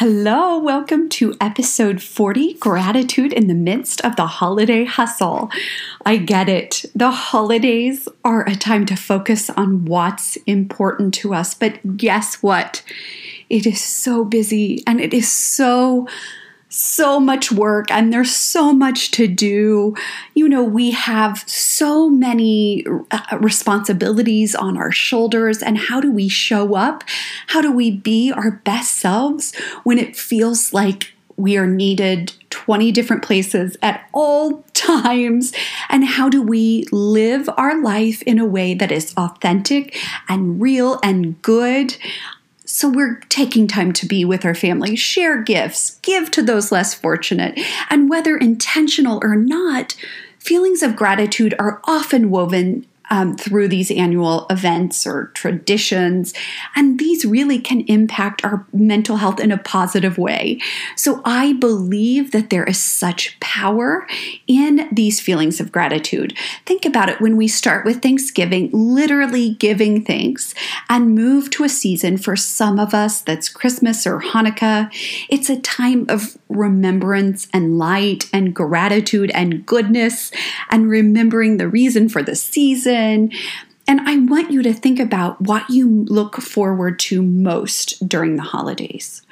Hello, welcome to episode 40 Gratitude in the Midst of the Holiday Hustle. I get it. The holidays are a time to focus on what's important to us, but guess what? It is so busy and it is so so much work and there's so much to do. You know, we have so many uh, responsibilities on our shoulders. And how do we show up? How do we be our best selves when it feels like we are needed 20 different places at all times? And how do we live our life in a way that is authentic and real and good? So we're taking time to be with our family, share gifts, give to those less fortunate. And whether intentional or not, feelings of gratitude are often woven um, through these annual events or traditions. And these really can impact our mental health in a positive way. So I believe that there is such power in these feelings of gratitude. Think about it when we start with Thanksgiving, literally giving thanks, and move to a season for some of us that's Christmas or Hanukkah. It's a time of remembrance and light and gratitude and goodness and remembering the reason for the season and I want you to think about what you look forward to most during the holidays.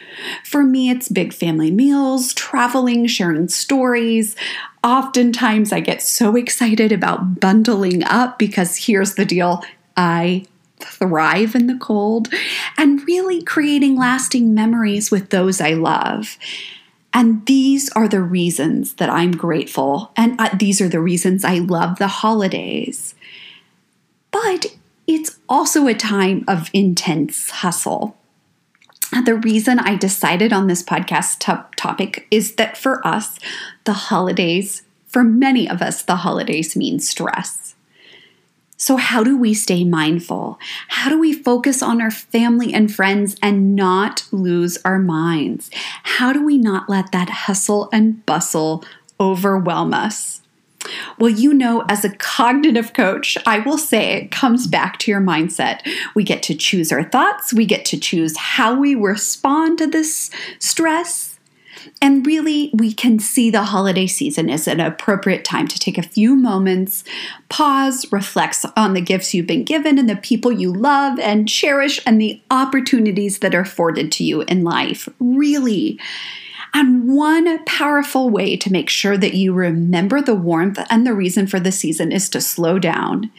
For me, it's big family meals, traveling, sharing stories. Oftentimes, I get so excited about bundling up because here's the deal I thrive in the cold and really creating lasting memories with those I love. And these are the reasons that I'm grateful, and uh, these are the reasons I love the holidays. But it's also a time of intense hustle. The reason I decided on this podcast topic is that for us, the holidays, for many of us, the holidays mean stress. So, how do we stay mindful? How do we focus on our family and friends and not lose our minds? How do we not let that hustle and bustle overwhelm us? Well, you know, as a cognitive coach, I will say it comes back to your mindset. We get to choose our thoughts, we get to choose how we respond to this stress. And really, we can see the holiday season as an appropriate time to take a few moments, pause, reflect on the gifts you've been given and the people you love and cherish, and the opportunities that are afforded to you in life. Really and one powerful way to make sure that you remember the warmth and the reason for the season is to slow down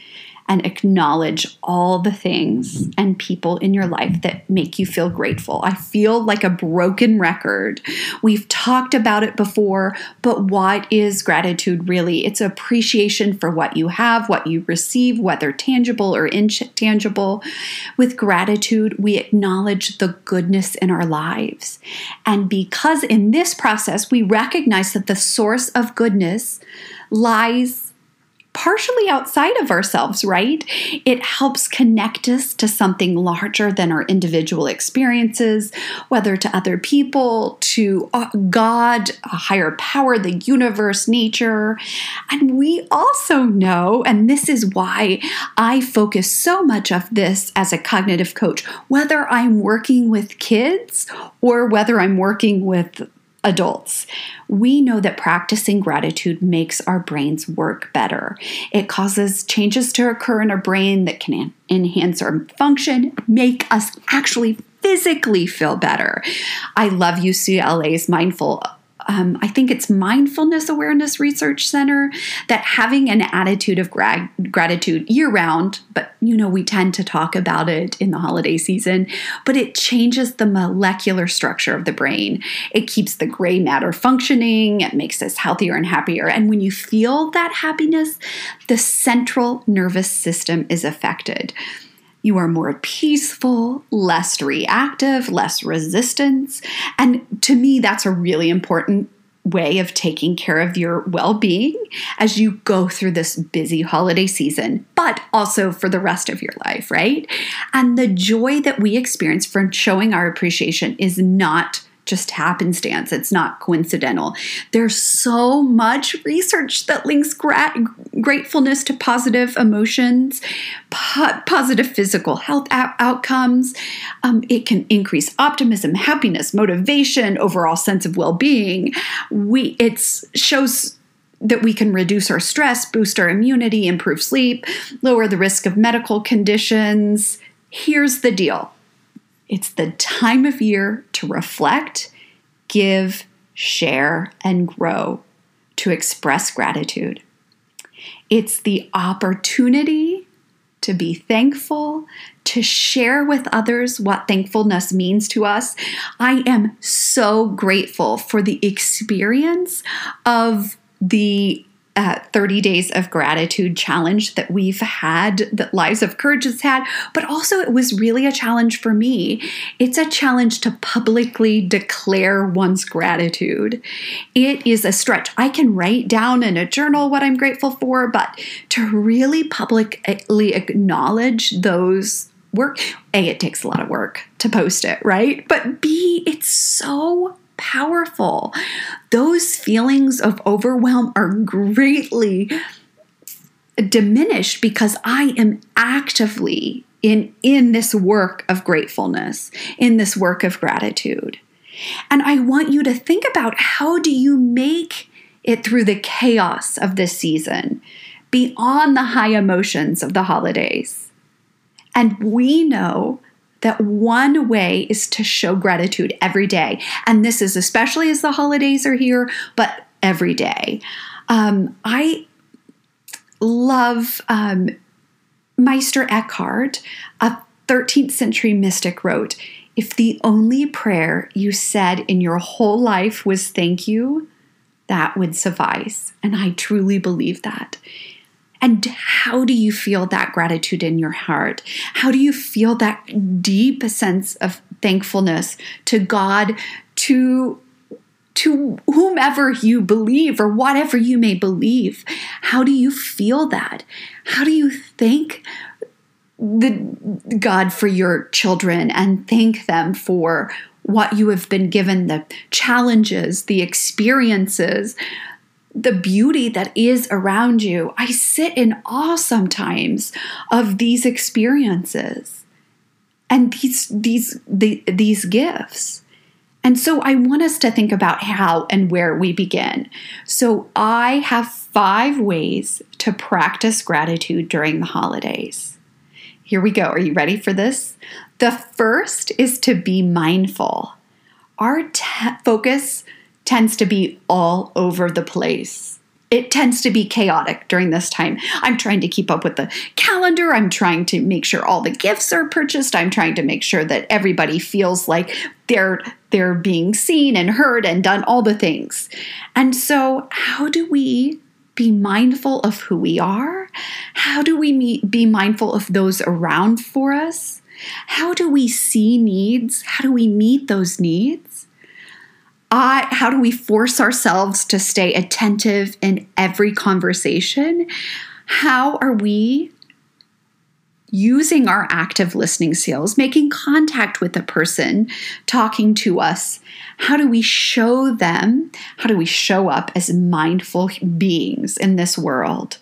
and acknowledge all the things mm-hmm. and people in your life that make you feel grateful. I feel like a broken record. We've talked about it before, but what is gratitude really? It's appreciation for what you have, what you receive, whether tangible or intangible. With gratitude, we acknowledge the goodness in our lives. And because in this process, we recognize that the source of goodness lies partially outside of ourselves, right? It helps connect us to something larger than our individual experiences, whether to other people, to uh, God, a higher power, the universe, nature. And we also know, and this is why I focus so much of this as a cognitive coach, whether I'm working with kids or whether I'm working with adults, we know that practicing gratitude makes our brains work better. It causes changes to occur in our brain that can enhance our function, make us actually physically feel better. I love UCLA's mindful um, I think it's Mindfulness Awareness Research Center, that having an attitude of gra- gratitude year round, but you know, we tend to talk about it in the holiday season, but it changes the molecular structure of the brain. It keeps the gray matter functioning, it makes us healthier and happier. And when you feel that happiness, the central nervous system is affected. You are more peaceful, less reactive, less resistance. And to me, that's a really important way of taking care of your well being as you go through this busy holiday season, but also for the rest of your life, right? And the joy that we experience from showing our appreciation is not just happenstance. It's not coincidental. There's so much research that links gra- gratefulness to positive emotions, po- positive physical health out- outcomes. Um, it can increase optimism, happiness, motivation, overall sense of well-being. We it shows that we can reduce our stress, boost our immunity, improve sleep, lower the risk of medical conditions. Here's the deal it's the time of year to reflect, give, share, and grow, to express gratitude. It's the opportunity to be thankful, to share with others what thankfulness means to us. I am so grateful for the experience of the uh, 30 days of gratitude challenge that we've had, that Lives of Courage has had, but also it was really a challenge for me. It's a challenge to publicly declare one's gratitude. It is a stretch. I can write down in a journal what I'm grateful for, but to really publicly acknowledge those work, A, it takes a lot of work to post it, right? But B, it's so powerful. Those feelings of overwhelm are greatly diminished because I am actively in in this work of gratefulness, in this work of gratitude. And I want you to think about how do you make it through the chaos of this season, beyond the high emotions of the holidays. And we know that one way is to show gratitude every day. And this is especially as the holidays are here, but every day. Um, I love um, Meister Eckhart, a 13th century mystic, wrote If the only prayer you said in your whole life was thank you, that would suffice. And I truly believe that. And how do you feel that gratitude in your heart? How do you feel that deep sense of thankfulness to God, to to whomever you believe or whatever you may believe? How do you feel that? How do you thank the God for your children and thank them for what you have been given, the challenges, the experiences, the beauty that is around you. I sit in awe sometimes of these experiences and these these the, these gifts. And so I want us to think about how and where we begin. So I have 5 ways to practice gratitude during the holidays. Here we go. Are you ready for this? The first is to be mindful. Our focus tends to be all over the place. It tends to be chaotic during this time. I'm trying to keep up with the calendar. I'm trying to make sure all the gifts are purchased. I'm trying to make sure that everybody feels like they're they're being seen and heard and done all the things. And so, how do we be mindful of who we are? How do we meet, be mindful of those around for us? How do we see needs? How do we meet those needs? I, how do we force ourselves to stay attentive in every conversation? How are we using our active listening skills, making contact with the person talking to us? How do we show them? How do we show up as mindful beings in this world?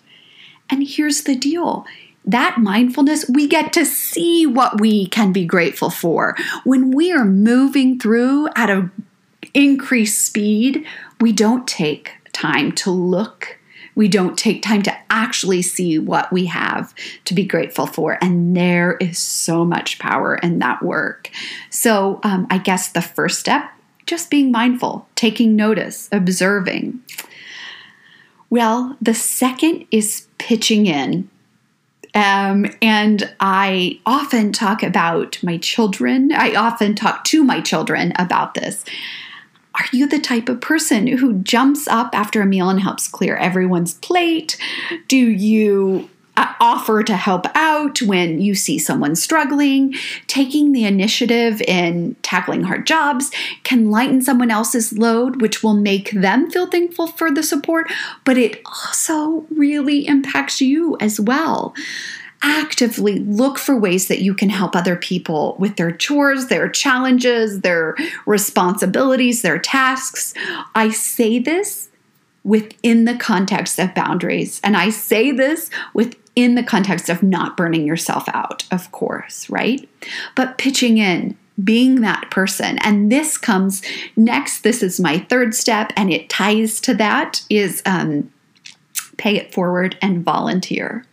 And here's the deal that mindfulness, we get to see what we can be grateful for. When we are moving through at a increased speed, we don't take time to look. We don't take time to actually see what we have to be grateful for. And there is so much power in that work. So, um, I guess the first step, just being mindful, taking notice, observing. Well, the second is pitching in. Um, and I often talk about my children. I often talk to my children about this. Are you the type of person who jumps up after a meal and helps clear everyone's plate? Do you uh, offer to help out when you see someone struggling. Taking the initiative in tackling hard jobs can lighten someone else's load, which will make them feel thankful for the support, but it also really impacts you as well actively look for ways that you can help other people with their chores, their challenges, their responsibilities, their tasks. I say this within the context of boundaries, and I say this within the context of not burning yourself out, of course, right? But pitching in. Being that person. And this comes next. This is my third step, and it ties to that is um, pay it forward and volunteer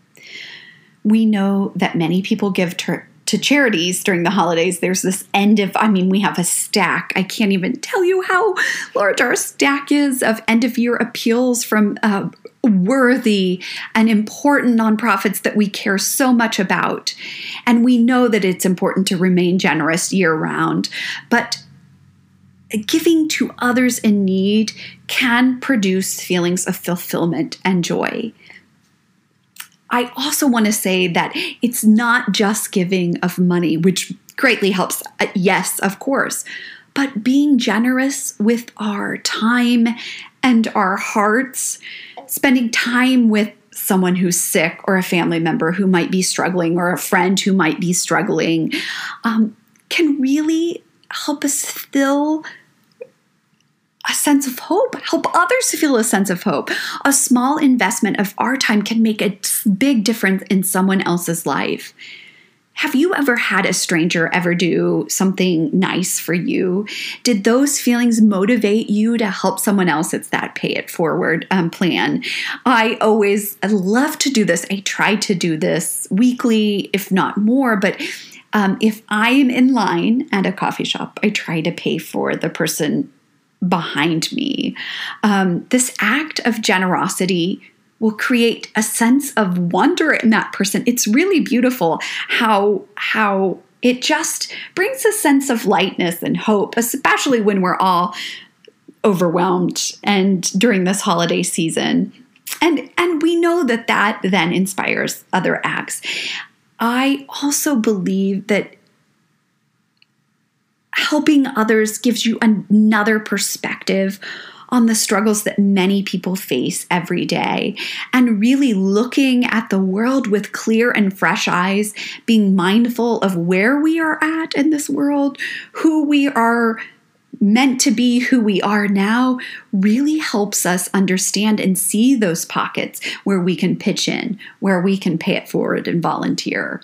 we know that many people give to, to charities during the holidays. There's this end of, I mean, we have a stack. I can't even tell you how large our stack is of end of year appeals from uh, worthy and important nonprofits that we care so much about. And we know that it's important to remain generous year round. But giving to others in need can produce feelings of fulfillment and joy. I also want to say that it's not just giving of money, which greatly helps. Uh, yes, of course. But being generous with our time and our hearts, spending time with someone who's sick or a family member who might be struggling or a friend who might be struggling um, can really help us fill a sense of hope, help others feel a sense of hope. A small investment of our time can make a big difference in someone else's life. Have you ever had a stranger ever do something nice for you? Did those feelings motivate you to help someone else? It's that pay it forward um, plan. I always love to do this. I try to do this weekly, if not more, but um, if I am in line at a coffee shop, I try to pay for the person behind me. Um, this act of generosity will create a sense of wonder in that person. It's really beautiful how how it just brings a sense of lightness and hope, especially when we're all overwhelmed and during this holiday season. And and we know that that then inspires other acts. I also believe that helping others gives you another perspective on the struggles that many people face every day and really looking at the world with clear and fresh eyes, being mindful of where we are at in this world, who we are meant to be, who we are now, really helps us understand and see those pockets where we can pitch in, where we can pay it forward and volunteer.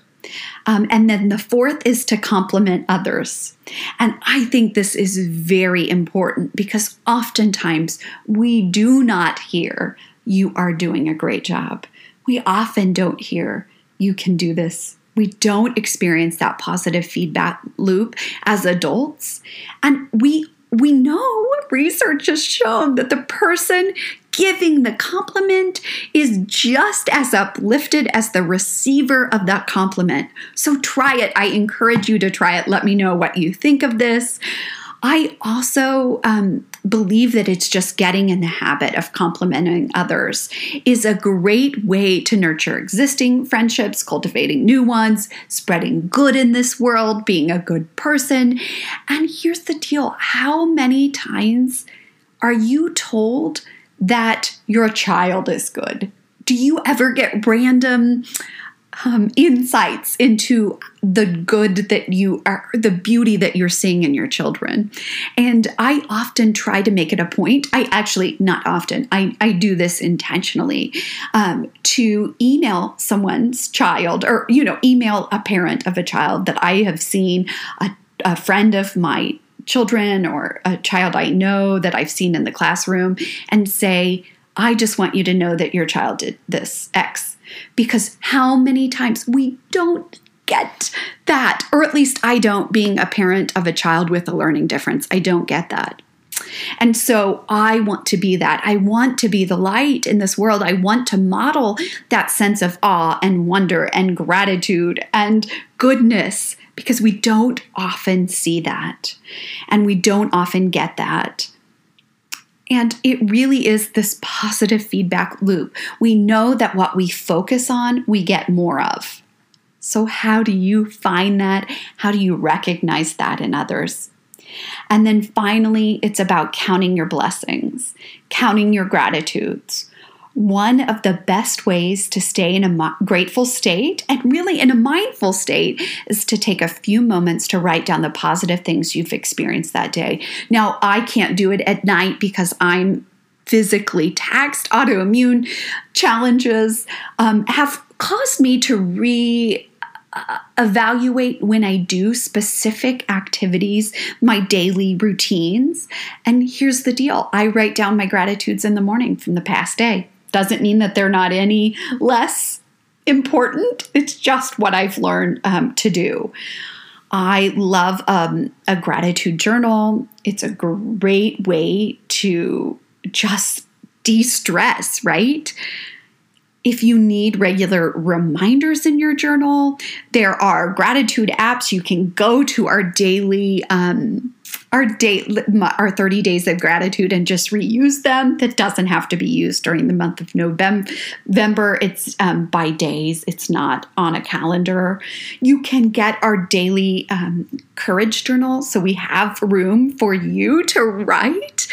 Um, and then the fourth is to compliment others. And I think this is very important because oftentimes we do not hear, you are doing a great job. We often don't hear, you can do this. We don't experience that positive feedback loop as adults. And we we know research has shown that the person giving the compliment is just as uplifted as the receiver of that compliment. So try it. I encourage you to try it. Let me know what you think of this. I also um, believe that it's just getting in the habit of complimenting others is a great way to nurture existing friendships, cultivating new ones, spreading good in this world, being a good person. And here's the deal how many times are you told that your child is good? Do you ever get random um, insights into the good that you are, the beauty that you're seeing in your children? And I often try to make it a point. I actually, not often, I, I do this intentionally um, to email someone's child or, you know, email a parent of a child that I have seen, a, a friend of my children or a child I know that I've seen in the classroom and say, I just want you to know that your child did this X. Because how many times we don't get that, or at least I don't, being a parent of a child with a learning difference. I don't get that. And so I want to be that. I want to be the light in this world. I want to model that sense of awe and wonder and gratitude and goodness because we don't often see that and we don't often get that. And it really is this positive feedback loop. We know that what we focus on, we get more of. So, how do you find that? How do you recognize that in others? And then finally, it's about counting your blessings, counting your gratitudes. One of the best ways to stay in a grateful state and really in a mindful state is to take a few moments to write down the positive things you've experienced that day. Now, I can't do it at night because I'm physically taxed. Autoimmune challenges um, have caused me to re evaluate when I do specific activities, my daily routines. And here's the deal I write down my gratitudes in the morning from the past day. Doesn't mean that they're not any less important, it's just what I've learned um, to do. I love um, a gratitude journal. It's a great way to just de stress, right? If you need regular reminders in your journal, there are gratitude apps. You can go to our daily, um, our day, our 30 days of gratitude and just reuse them. That doesn't have to be used during the month of November. It's um, by days, it's not on a calendar. You can get our daily um, courage journal. So we have room for you to write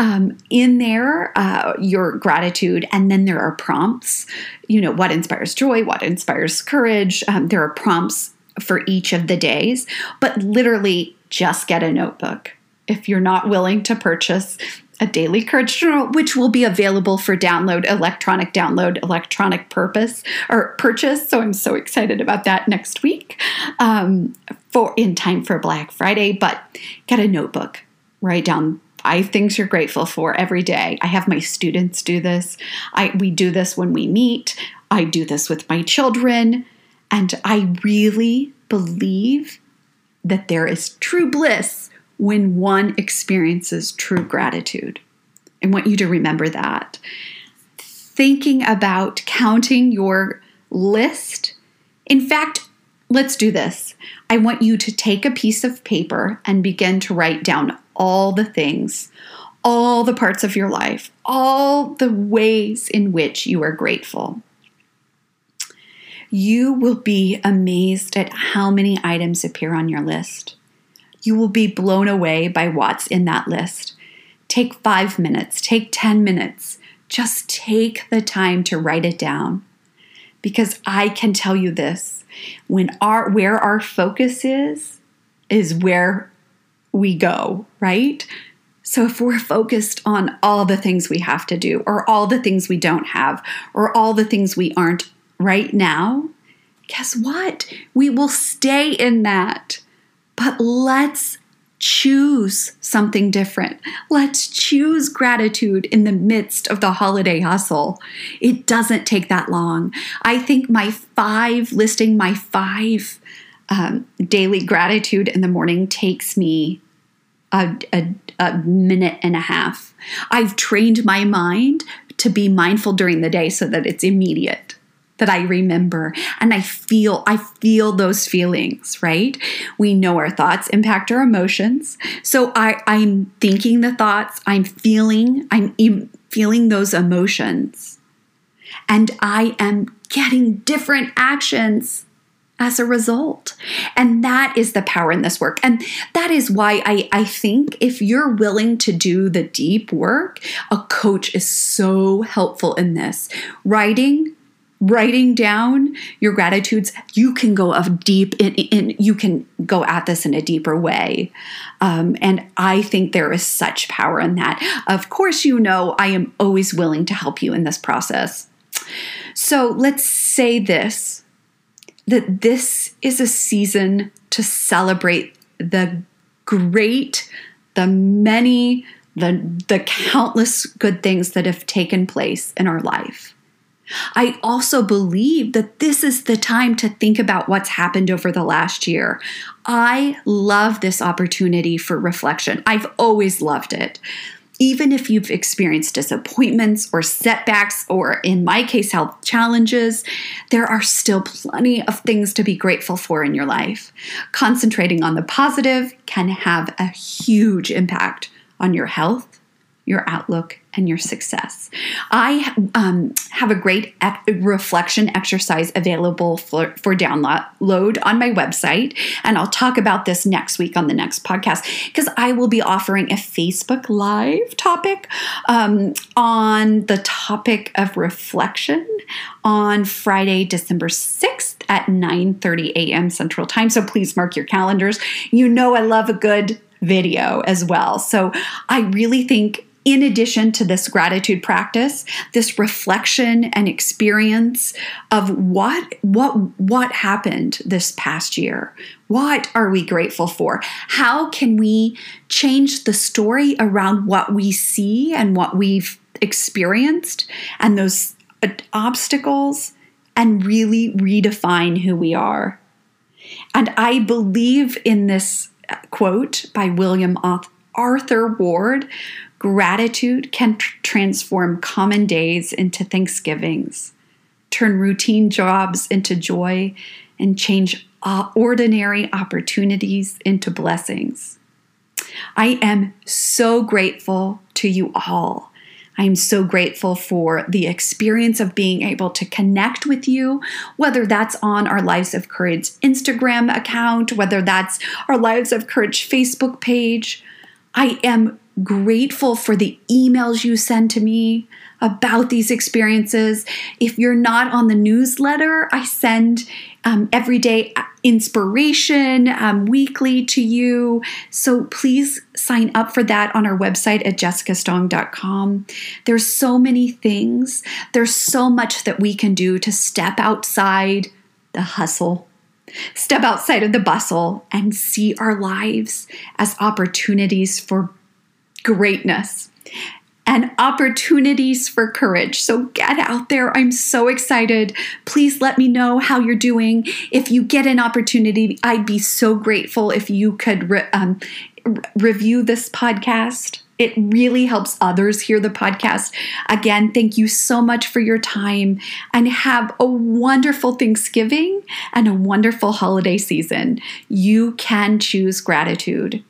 um, in there uh, your gratitude, and then there are prompts. You know, what inspires joy, what inspires courage. Um, there are prompts for each of the days, but literally just get a notebook. If you're not willing to purchase a daily courage journal, which will be available for download, electronic download, electronic purpose or purchase. So I'm so excited about that next week um, for in time for Black Friday. But get a notebook, write down five things you're grateful for every day. I have my students do this. I we do this when we meet. I do this with my children, and I really believe that there is true bliss when one experiences true gratitude. I want you to remember that. Thinking about counting your list. In fact, let's do this. I want you to take a piece of paper and begin to write down all the things, all the parts of your life, all the ways in which you are grateful. You will be amazed at how many items appear on your list. You will be blown away by what's in that list. Take five minutes, take 10 minutes. Just take the time to write it down. Because I can tell you this when our where our focus is, is where we go, right? So if we're focused on all the things we have to do, or all the things we don't have, or all the things we aren't right now, guess what? We will stay in that. But let's choose something different. Let's choose gratitude in the midst of the holiday hustle. It doesn't take that long. I think my five, listing my five um, daily gratitude in the morning takes me a, a, a minute and a half. I've trained my mind to be mindful during the day so that it's immediate that I remember and I feel I feel those feelings, right? We know our thoughts impact our emotions. So I I'm thinking the thoughts, I'm feeling I'm em- feeling those emotions. And I am getting different actions as a result. And that is the power in this work. And that is why I, I think if you're willing to do the deep work, a coach is so helpful in this. Writing, writing down your gratitudes, you can go of deep in, in you can go at this in a deeper way. Um, and I think there is such power in that. Of course, you know, I am always willing to help you in this process. So let's say this that this is a season to celebrate the great, the many, the, the countless good things that have taken place in our life. I also believe that this is the time to think about what's happened over the last year. I love this opportunity for reflection. I've always loved it even if you've experienced disappointments or setbacks, or in my case, health challenges, there are still plenty of things to be grateful for in your life. Concentrating on the positive can have a huge impact on your health, your outlook, and your success. I um, have a great reflection exercise available for, for download on my website, and I'll talk about this next week on the next podcast because I will be offering a Facebook Live topic um, on the topic of reflection on Friday, December 6th at 9:30 a.m. Central Time. So please mark your calendars. You know I love a good video as well. So I really think in addition to this gratitude practice this reflection and experience of what what what happened this past year. What are we grateful for? How can we change the story around what we see and what we've experienced and those obstacles and really redefine who we are? And i believe in this quote by william arthur ward Gratitude can tr- transform common days into Thanksgivings, turn routine jobs into joy, and change uh, ordinary opportunities into blessings. I am so grateful to you all. I am so grateful for the experience of being able to connect with you, whether that's on our Lives of Courage Instagram account, whether that's our Lives of Courage Facebook page. I am grateful for the emails you send to me about these experiences. If you're not on the newsletter, I send um, everyday inspiration um, weekly to you. So please sign up for that on our website at jessicastong.com. There's so many things, there's so much that we can do to step outside the hustle. Step outside of the bustle and see our lives as opportunities for greatness and opportunities for courage. So get out there. I'm so excited. Please let me know how you're doing. If you get an opportunity, I'd be so grateful if you could re- um, review this podcast. It really helps others hear the podcast. Again, thank you so much for your time and have a wonderful Thanksgiving and a wonderful holiday season. You can choose gratitude.